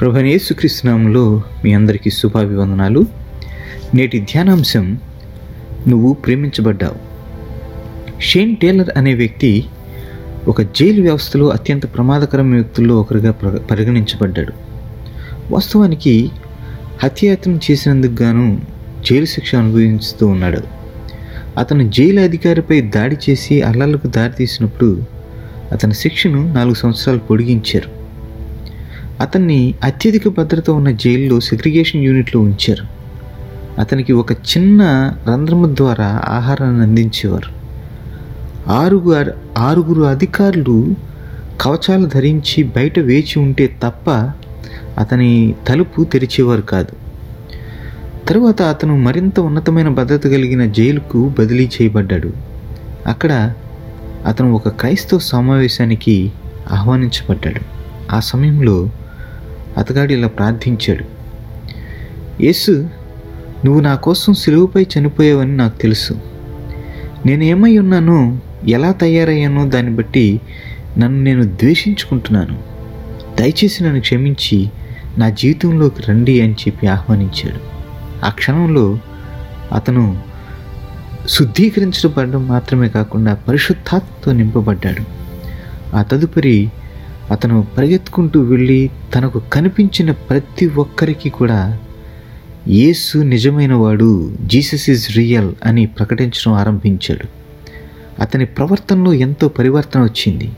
ప్రభనేసుకృష్ణంలో మీ అందరికీ శుభాభివందనాలు. నేటి ధ్యానాంశం నువ్వు ప్రేమించబడ్డావు. షేన్ టేలర్ అనే వ్యక్తి ఒక జైలు వ్యవస్థలో అత్యంత ప్రమాదకరమైన వ్యక్తుల్లో ఒకరిగా పరిగణించబడ్డాడు. వాస్తవానికి హత్యాయత్నం చేసినందుకు గాను జైలు శిక్ష అనుభవిస్తూ ఉన్నాడు. అతను జైలు అధికారిపై దాడి చేసి అల్లర్లకు దారితీసినప్పుడు అతని శిక్షను నాలుగు సంవత్సరాలు పొడిగించారు. అతన్ని అత్యధిక భద్రత ఉన్న జైల్లో సెగ్రిగేషన్ యూనిట్లో ఉంచారు. అతనికి ఒక చిన్న రంధ్రము ద్వారా ఆహారాన్ని అందించేవారు. ఆరుగురు ఆరుగురు అధికారులు కవచాలు ధరించి బయట వేచి ఉంటే తప్ప అతని తలుపు తెరిచేవారు కాదు. తరువాత అతను మరింత ఉన్నతమైన భద్రత కలిగిన జైలుకు బదిలీ చేయబడ్డాడు. అక్కడ అతను ఒక క్రైస్తవ సమావేశానికి ఆహ్వానించబడ్డాడు. ఆ సమయంలో అతగాడు ఇలా ప్రార్థించాడు. యేసు నువ్వు నా కోసం సిలువుపై చనిపోయావని నాకు తెలుసు. నేను ఏమై ఉన్నానో ఎలా తయారయ్యానో దాన్ని బట్టి నన్ను నేను ద్వేషించుకుంటున్నాను. దయచేసి నన్ను క్షమించి నా జీవితంలోకి రండి అని చెప్పి ఆహ్వానించాడు. ఆ క్షణంలో అతను శుద్ధీకరించబడడం మాత్రమే కాకుండా పరిశుద్ధాత్మతో నింపబడ్డాడు. ఆ తదుపరి అతను పరిగెత్తుకుంటూ వెళ్ళి తనకు కనిపించిన ప్రతి ఒక్కరికి కూడా యేసు నిజమైన వాడు జీసస్ ఈజ్ రియల్ అని ప్రకటించడం ఆరంభించాడు. అతని ప్రవర్తనలో ఎంతో పరివర్తన వచ్చింది.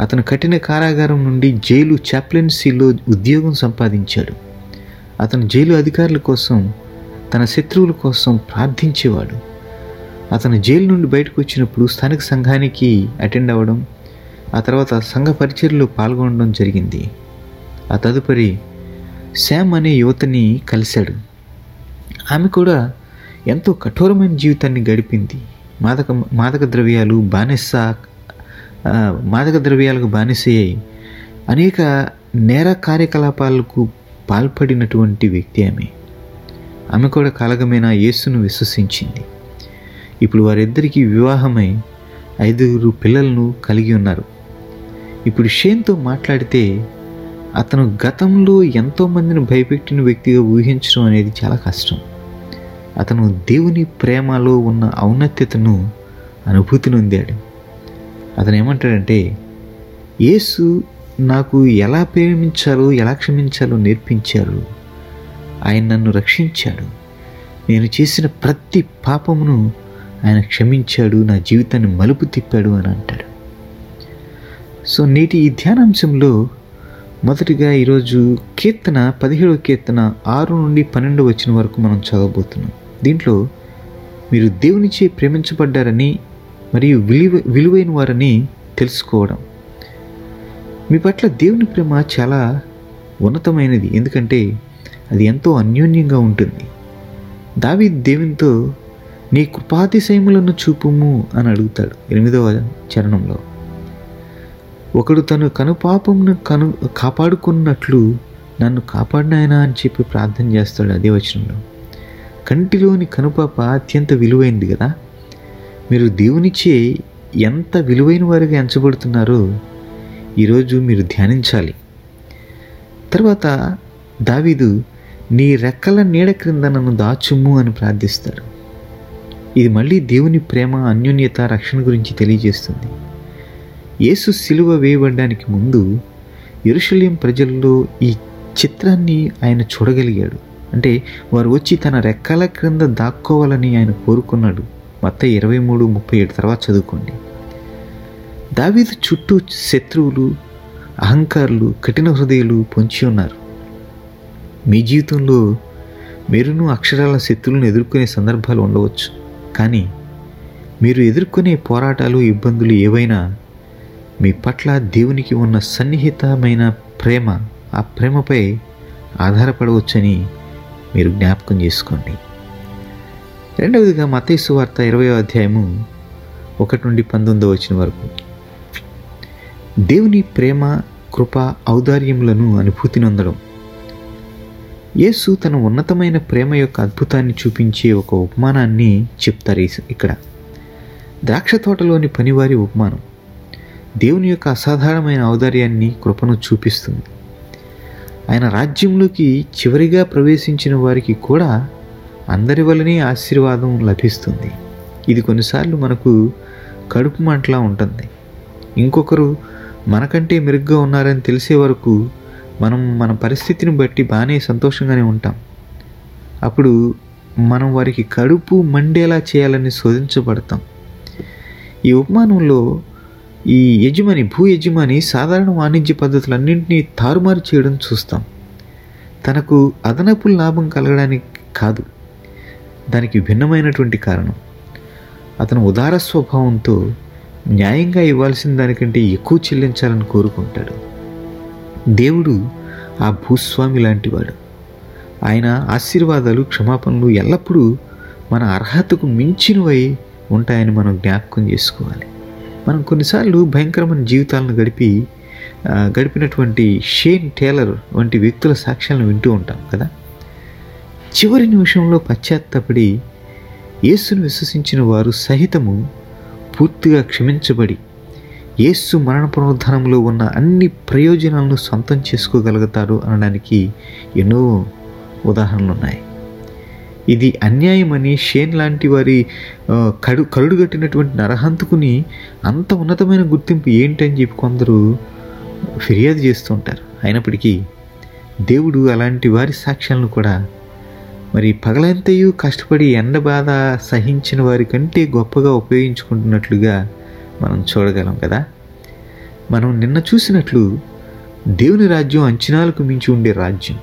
అతను కఠిన కారాగారం నుండి జైలు చాప్లెన్సీలో ఉద్యోగం సంపాదించాడు. అతను జైలు అధికారుల కోసం తన శత్రువుల కోసం ప్రార్థించేవాడు. అతను జైలు నుండి బయటకు వచ్చినప్పుడు స్థానిక సంఘానికి అటెండ్ అవ్వడం ఆ తర్వాత సంఘ పరిచర్లు పాల్గొనడం జరిగింది. ఆ తదుపరి శామ్ అనే యువతని కలిశాడు. ఆమె కూడా ఎంతో కఠోరమైన జీవితాన్ని గడిపింది. మాదక మాదక ద్రవ్యాలు బానిస మాదక ద్రవ్యాలకు బానిసయ్యాయి అనేక నేర కార్యకలాపాలకు పాల్పడినటువంటి వ్యక్తి ఆమె. ఆమె కూడా కాలగమైన యేసును విశ్వసించింది. ఇప్పుడు వారిద్దరికీ వివాహమై ఐదుగురు పిల్లలను కలిగి ఉన్నారు. ఇప్పుడు షేన్తో మాట్లాడితే అతను గతంలో ఎంతోమందిని భయపెట్టిన వ్యక్తిగా ఊహించడం అనేది చాలా కష్టం. అతను దేవుని ప్రేమలో ఉన్న ఔన్నత్యతను అనుభూతి నొందాడు అతను ఏమంటాడంటే యేసు నాకు ఎలా ప్రేమించాలో ఎలా క్షమించాలో నేర్పించారు. ఆయన నన్ను రక్షించాడు. నేను చేసిన ప్రతి పాపమును ఆయన క్షమించాడు నా జీవితాన్ని మలుపు తిప్పాడు అని అంటాడు. సో నేటి ఈ ధ్యానాంశంలో మొదటిగా ఈరోజు కీర్తన పదిహేడవ కీర్తన ఆరు నుండి పన్నెండు వచ్చిన వరకు మనం చదవబోతున్నాం. దీంట్లో మీరు దేవునిచే ప్రేమించబడ్డారని మరియు విలువ విలువైన వారని తెలుసుకోవడం. మీ పట్ల దేవుని ప్రేమ చాలా ఉన్నతమైనది. ఎందుకంటే అది ఎంతో అన్యోన్యంగా ఉంటుంది. దావి దేవునితో నీ కృపాతిశయములను చూపుము అని అడుగుతాడు ఎనిమిదవ చరణంలో. ఒకడు తను కనుపాపంను కను కాపాడుకున్నట్లు నన్ను కాపాడినాయనా అని చెప్పి ప్రార్థన చేస్తాడు అదే వచనంలో. కంటిలోని కనుపాప అత్యంత విలువైంది కదా. మీరు దేవునిచ్చే ఎంత విలువైన వారిగా ఎంచబడుతున్నారో ఈరోజు మీరు ధ్యానించాలి. తర్వాత దావీదు నీ రెక్కల నీడ క్రింద నన్ను దాచుము అని ప్రార్థిస్తాడు ఇది మళ్ళీ దేవుని ప్రేమ అన్యోన్యత రక్షణ గురించి తెలియజేస్తుంది. యేసు సిలువ వేయబడడానికి ముందు యెరూషలేం ప్రజల్లో ఈ చిత్రాన్ని ఆయన చూడగలిగాడు. అంటే వారు వచ్చి తన రెక్కల క్రింద దాక్కోవాలని ఆయన కోరుకున్నాడు. మొత్తం ఇరవై మూడు ముప్పై ఏడు తర్వాత చదువుకోండి. దావీదు చుట్టూ శత్రువులు అహంకారులు కఠిన హృదయాలు పొంచి ఉన్నారు. మీ జీవితంలో మీరును అక్షరాల శత్రువులను ఎదుర్కొనే సందర్భాలు ఉండవచ్చు. కానీ మీరు ఎదుర్కొనే పోరాటాలు ఇబ్బందులు ఏవైనా మీ పట్ల దేవునికి ఉన్న సన్నిహితమైన ప్రేమ ఆ ప్రేమపై ఆధారపడవచ్చని మీరు జ్ఞాపకం చేసుకోండి. రెండవదిగా మతేసు వార్త ఇరవై అధ్యాయము ఒకటి నుండి పంతొమ్మిదో వచ్చిన వరకు. దేవుని ప్రేమ కృప ఔదార్యములను అనుభూతి నొందడం. యేసు తన ఉన్నతమైన ప్రేమ యొక్క అద్భుతాన్ని చూపించే ఒక ఉపమానాన్ని చెప్తారు ఇక్కడ. ద్రాక్ష తోటలోని పనివారి ఉపమానం. దేవుని యొక్క అసాధారణమైన ఔదార్యాన్ని కృపను చూపిస్తుంది. ఆయన రాజ్యంలోకి చివరిగా ప్రవేశించిన వారికి కూడా అందరి వల్లనే ఆశీర్వాదం లభిస్తుంది. ఇది కొన్నిసార్లు మనకు కడుపు మంటలా ఉంటుంది. ఇంకొకరు మనకంటే మెరుగ్గా ఉన్నారని తెలిసే వరకు మనం మన పరిస్థితిని బట్టి బాగానే సంతోషంగానే ఉంటాం. అప్పుడు మనం వారికి కడుపు మండేలా చేయాలని శోధించబడతాం. ఈ ఉపమానంలో ఈ యజమాని భూ యజమాని సాధారణ వాణిజ్య పద్ధతులన్నింటినీ తారుమారు చేయడం చూస్తాం. తనకు అదనపు లాభం కలగడానికి కాదు దానికి భిన్నమైనటువంటి కారణం. అతను ఉదార స్వభావంతో న్యాయంగా ఇవ్వాల్సిన దానికంటే ఎక్కువ చెల్లించాలని కోరుకుంటాడు. దేవుడు ఆ భూస్వామి లాంటివాడు. ఆయన ఆశీర్వాదాలు క్షమాపణలు ఎల్లప్పుడూ మన అర్హతకు మించినవై ఉంటాయని మనం జ్ఞాపకం చేసుకోవాలి. మనం కొన్నిసార్లు భయంకరమైన జీవితాలను గడిపి గడిపినటువంటి షేన్ టేలర్ వంటి వ్యక్తుల సాక్ష్యాలను వింటూ ఉంటాం కదా? చివరి నిమిషంలో పశ్చాత్తపడి యేసును విశ్వసించిన వారు సహితము పూర్తిగా క్షమించబడి యేసు మరణ పునరుద్ధానంలో ఉన్న అన్ని ప్రయోజనాలను సొంతం చేసుకోగలుగుతారు అనడానికి ఎన్నో ఉదాహరణలు ఉన్నాయి ఇది అన్యాయమని షేన్ లాంటి వారి కడు కరుడుగట్టినటువంటి నరహంతుకుని అంత ఉన్నతమైన గుర్తింపు ఏంటని చెప్పి కొందరు ఫిర్యాదు చేస్తుంటారు అయినప్పటికీ దేవుడు అలాంటి వారి సాక్ష్యాలను కూడా మరి పగలంతయు కష్టపడి ఎండ బాధ సహించిన వారి కంటే గొప్పగా ఉపయోగించుకుంటున్నట్లుగా మనం చూడగలం కదా. మనం నిన్న చూసినట్లు దేవుని రాజ్యం అంచనాలకు మించి ఉండే రాజ్యం.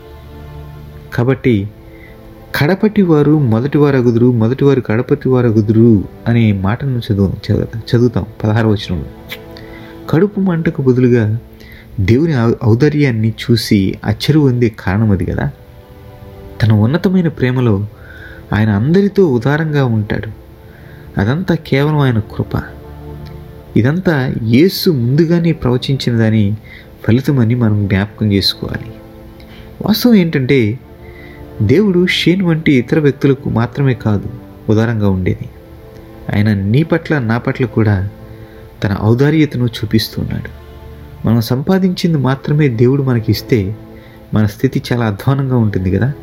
కాబట్టి కడపటి వారు మొదటి వారు అగుదురు మొదటి వారు కడపటి వారు అగుదురు అనే మాటను చదువు చదువు- చదువుతాం పదహారు వచనంలో. కడుపు మంటకు బదులుగా దేవుని ఔదార్యాన్ని చూసి అచ్చరు పొందే కారణం అది కదా? తన ఉన్నతమైన ప్రేమలో ఆయన అందరితో ఉదారంగా ఉంటాడు. అదంతా కేవలం ఆయన కృప. ఇదంతా యేసు ముందుగానే ప్రవచించిన దాని ఫలితమని మనం జ్ఞాపకం చేసుకోవాలి. వాస్తవం ఏంటంటే దేవుడు షేన్ వంటి ఇతర వ్యక్తులకు మాత్రమే కాదు ఉదారంగా ఉండేది. ఆయన నీ పట్ల నా పట్ల కూడా తన ఔదార్యతను చూపిస్తున్నాడు. మనం సంపాదించింది మాత్రమే దేవుడు మనకి ఇస్తే మన స్థితి చాలా అధ్వానంగా ఉంటుంది కదా?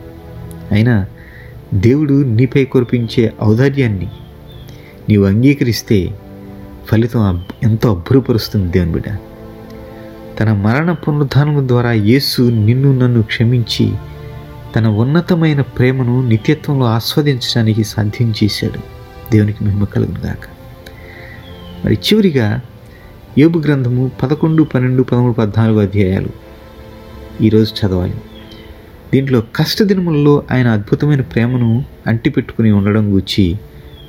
అయినా దేవుడు నీపై కురిపించే ఔదార్యాన్ని నీవు అంగీకరిస్తే ఫలితం ఎంతో అభ్రుపరుస్తుంది దేవుని బిడ్డ. తన మరణ పునరుద్ధానం ద్వారా యేసు నిన్ను నన్ను క్షమించి తన ఉన్నతమైన ప్రేమను నిత్యత్వంలో ఆస్వాదించడానికి సాధ్యం చేశాడు. దేవునికి మహిమ కలుగునుగాక మరి చివరిగా యోబు గ్రంథము పదకొండు పన్నెండు పదమూడు పద్నాలుగు అధ్యాయాలు ఈరోజు చదవాలి. దీంట్లో కష్టదినములలో ఆయన అద్భుతమైన ప్రేమను అంటిపెట్టుకుని ఉండడం గురించి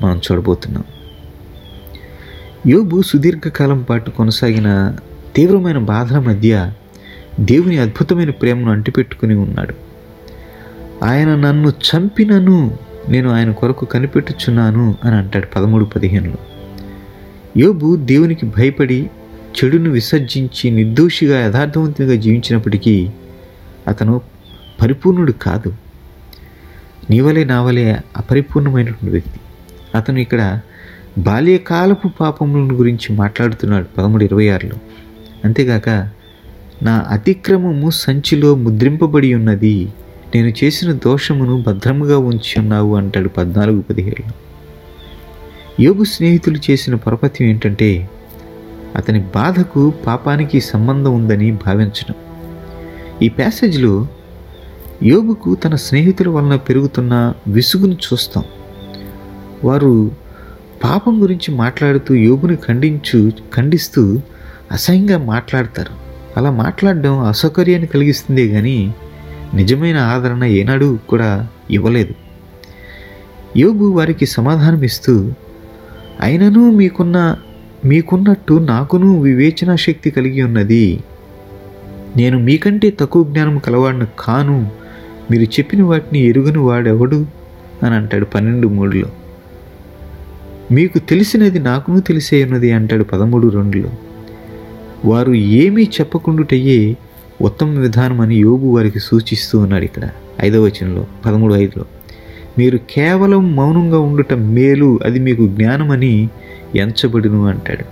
మనం చూడబోతున్నాం. యోబు సుదీర్ఘకాలం పాటు కొనసాగిన తీవ్రమైన బాధల మధ్య దేవుని అద్భుతమైన ప్రేమను అంటిపెట్టుకుని ఉన్నాడు. ఆయన నన్ను చంపినను నేను ఆయన కొరకు కనిపెట్టుచున్నాను అని అంటాడు పదమూడు పదిహేనులో. యోబు దేవునికి భయపడి చెడును విసర్జించి నిర్దోషిగా యథార్థవంతునిగా జీవించినప్పటికీ అతను పరిపూర్ణుడు కాదు. నీవలే నావలే అపరిపూర్ణమైనటువంటి వ్యక్తి. అతను ఇక్కడ బాల్యకాలపు పాపములను గురించి మాట్లాడుతున్నాడు పదమూడు ఇరవై ఆరులో. అంతేగాక నా అతిక్రమము సంచిలో ముద్రింపబడి ఉన్నది నేను చేసిన దోషమును భద్రముగా ఉంచి ఉన్నావు అంటాడు పద్నాలుగు పదిహేడులో. యోగు స్నేహితులు చేసిన పొరపత్యం ఏంటంటే అతని బాధకు పాపానికి సంబంధం ఉందని భావించడం. ఈ ప్యాసేజ్లో యోగుకు తన స్నేహితుల వలన పెరుగుతున్న విసుగును చూస్తాం. వారు పాపం గురించి మాట్లాడుతూ యోగుని ఖండించు ఖండిస్తూ అసహ్యంగా మాట్లాడతారు. అలా మాట్లాడడం అసౌకర్యాన్ని కలిగిస్తుందే కానీ నిజమైన ఆదరణ ఏనాడు కూడా ఇవ్వలేదు. యోబు వారికి సమాధానం ఇస్తూ అయినను మీకున్న మీకున్నట్టు నాకును వివేచన శక్తి కలిగి ఉన్నది. నేను మీకంటే తక్కువ జ్ఞానం కలవాడిని కాను. మీరు చెప్పిన వాటిని ఎరుగని వాడెవడు? అని అంటాడు పన్నెండు మూడులో. మీకు తెలిసినది నాకును తెలిసే ఉన్నది అంటాడు పదమూడు రెండులో. వారు ఏమీ చెప్పకుండుటయ్యే ఉత్తమ విధానం అని యోగు వారికి సూచిస్తూ ఉన్నాడు ఇక్కడ. ఐదవ వచనంలో పదమూడు ఐదులో. మీరు కేవలం మౌనంగా ఉండటం మేలు అది మీకు జ్ఞానమని ఎంచబడును అంటాడు.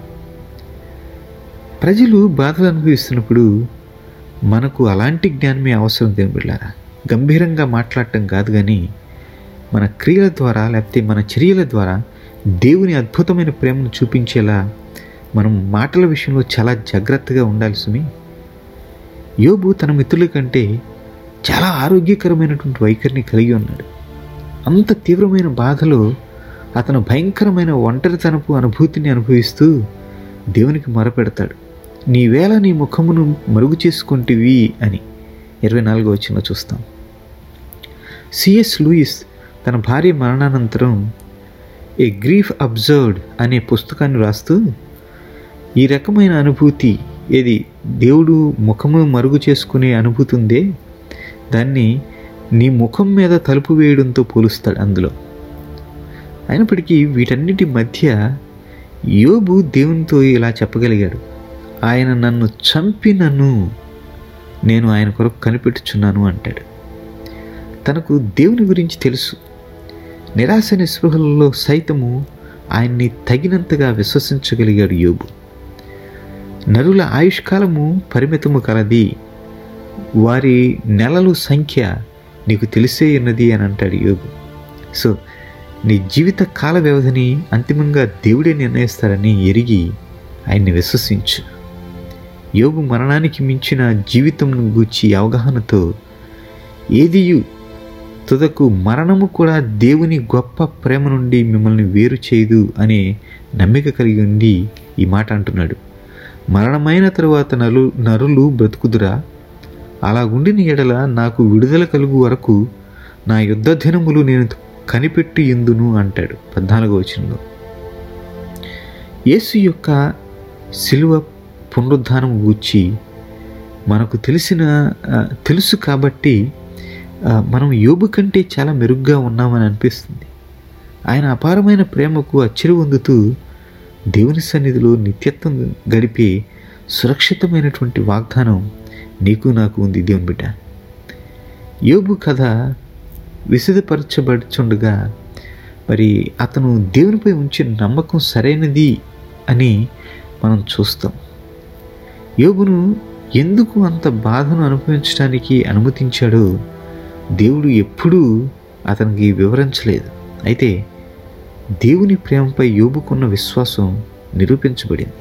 ప్రజలు బాధలు అనుభవిస్తున్నప్పుడు మనకు అలాంటి జ్ఞానమే అవసరం దేవుళ్ళారా గంభీరంగా మాట్లాడటం కాదు కానీ మన క్రియల ద్వారా లేకపోతే మన చర్యల ద్వారా దేవుని అద్భుతమైన ప్రేమను చూపించేలా మనం మాటల విషయంలో చాలా జాగ్రత్తగా ఉండాలి సుమి. యోబు తన మిత్రుల కంటే చాలా ఆరోగ్యకరమైనటువంటి వైఖరిని కలిగి ఉన్నాడు. అంత తీవ్రమైన బాధలో అతను భయంకరమైన ఒంటరితనపు అనుభూతిని అనుభవిస్తూ దేవునికి మొరపెడతాడు. నీవేళ నీ ముఖమును మరుగు చేసుకుంటివి అని ఇరవై నాలుగో వచ్చిన చూస్తాం. సిఎస్ లూయిస్ తన భార్య మరణానంతరం ఏ గ్రీఫ్ అబ్జర్వ్డ్ అనే పుస్తకాన్ని రాస్తూ ఈ రకమైన అనుభూతి ఏది దేవుడు ముఖము మరుగు చేసుకునే అనుభూతి ఉందే? దాన్ని నీ ముఖం మీద తలుపు వేయడంతో పోలుస్తాడు అందులో. అయినప్పటికీ వీటన్నిటి మధ్య యోబు దేవునితో ఇలా చెప్పగలిగాడు. ఆయన నన్ను చంపినను నేను ఆయన కొరకు కనిపెట్టుచున్నాను అంటాడు. తనకు దేవుని గురించి తెలుసు. నిరాశ నిస్పృహలలో సైతము ఆయన్ని తగినంతగా విశ్వసించగలిగాడు యోబు. నరుల ఆయుష్కాలము పరిమితము కలది. వారి నెలలు సంఖ్య నీకు తెలిసే ఉన్నది అని అంటాడు యోగు సో నీ జీవిత కాల వ్యవధిని అంతిమంగా దేవుడే నిర్ణయిస్తారని ఎరిగి ఆయన్ని విశ్వసించు. యోగు మరణానికి మించిన జీవితం గూర్చి అవగాహనతో ఏదియు తుదకు మరణము కూడా దేవుని గొప్ప ప్రేమ నుండి మిమ్మల్ని వేరు చేయదు అనే నమ్మిక కలిగి ఉండి ఈ మాట అంటున్నాడు. మరణమైన తరువాత నలు నరులు బ్రతుకుదురా? అలాగుండిన ఎడల నాకు విడుదల కలుగు వరకు నా యుద్ధ దినములు నేను కనిపెట్టి ఎందును అంటాడు పద్నాలుగో వచనంలో. యేసు యొక్క శిలువ పునరుద్ధానం గూర్చి మనకు తెలిసిన తెలుసు కాబట్టి మనం యోబు కంటే చాలా మెరుగ్గా ఉన్నామని అనిపిస్తుంది. ఆయన అపారమైన ప్రేమకు అచ్చిరి పొందుతూ దేవుని సన్నిధిలో నిత్యత్వం గడిపే సురక్షితమైనటువంటి వాగ్దానం నీకు నాకు ఉంది దేవుని బిడ్డ. యోబు కథ విశదపరచబడుచుండగా మరి అతను దేవునిపై ఉంచిన నమ్మకం సరైనది అని మనం చూస్తాం. యోగును ఎందుకు అంత బాధను అనుభవించడానికి అనుమతించాడో దేవుడు ఎప్పుడూ అతనికి వివరించలేదు. అయితే దేవుని ప్రేమపై యోబుకున్న విశ్వాసం నిరూపించబడింది.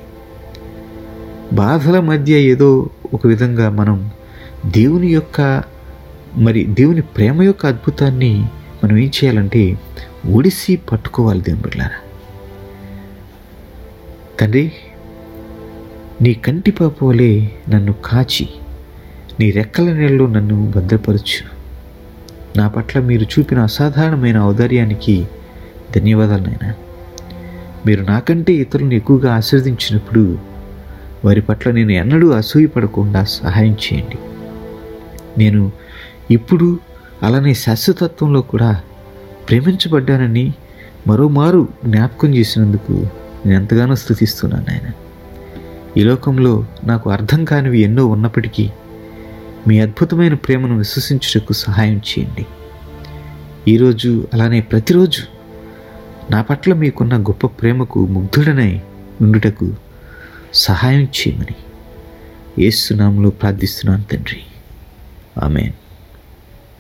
బాధల మధ్య ఏదో ఒక విధంగా మనం దేవుని యొక్క మరి దేవుని ప్రేమ యొక్క అద్భుతాన్ని మనం ఏం చేయాలంటే ఒడిసి పట్టుకోవాలి దేవుని బిడ్డారా తండ్రి నీ కంటి పాపవలే నన్ను కాచి నీ రెక్కల నీళ్ళలో నన్ను భద్రపరచు. నా పట్ల మీరు చూపిన అసాధారణమైన ఔదార్యానికి ధన్యవాదాలు నాయనా. మీరు నాకంటే ఇతరులను ఎక్కువగా ఆశీర్వదించినప్పుడు వారి పట్ల నేను ఎన్నడూ అసూయపడకుండా సహాయం చేయండి. నేను ఇప్పుడు అలానే శాశ్వతత్వంలో కూడా ప్రేమించబడ్డానని మరోమారు జ్ఞాపకం చేసినందుకు నేను ఎంతగానో స్థుతిస్తున్నాను ఆయన ఈ లోకంలో నాకు అర్థం కానివి ఎన్నో ఉన్నప్పటికీ మీ అద్భుతమైన ప్రేమను విశ్వసించుటకు సహాయం చేయండి. ఈరోజు అలానే ప్రతిరోజు నా పట్ల మీకున్న గొప్ప ప్రేమకు ముగ్ధుడనై ఉండుటకు సహాయం చేయమని. ఏసునామంలో ప్రార్థిస్తున్నాను తండ్రి. ఆమెన్.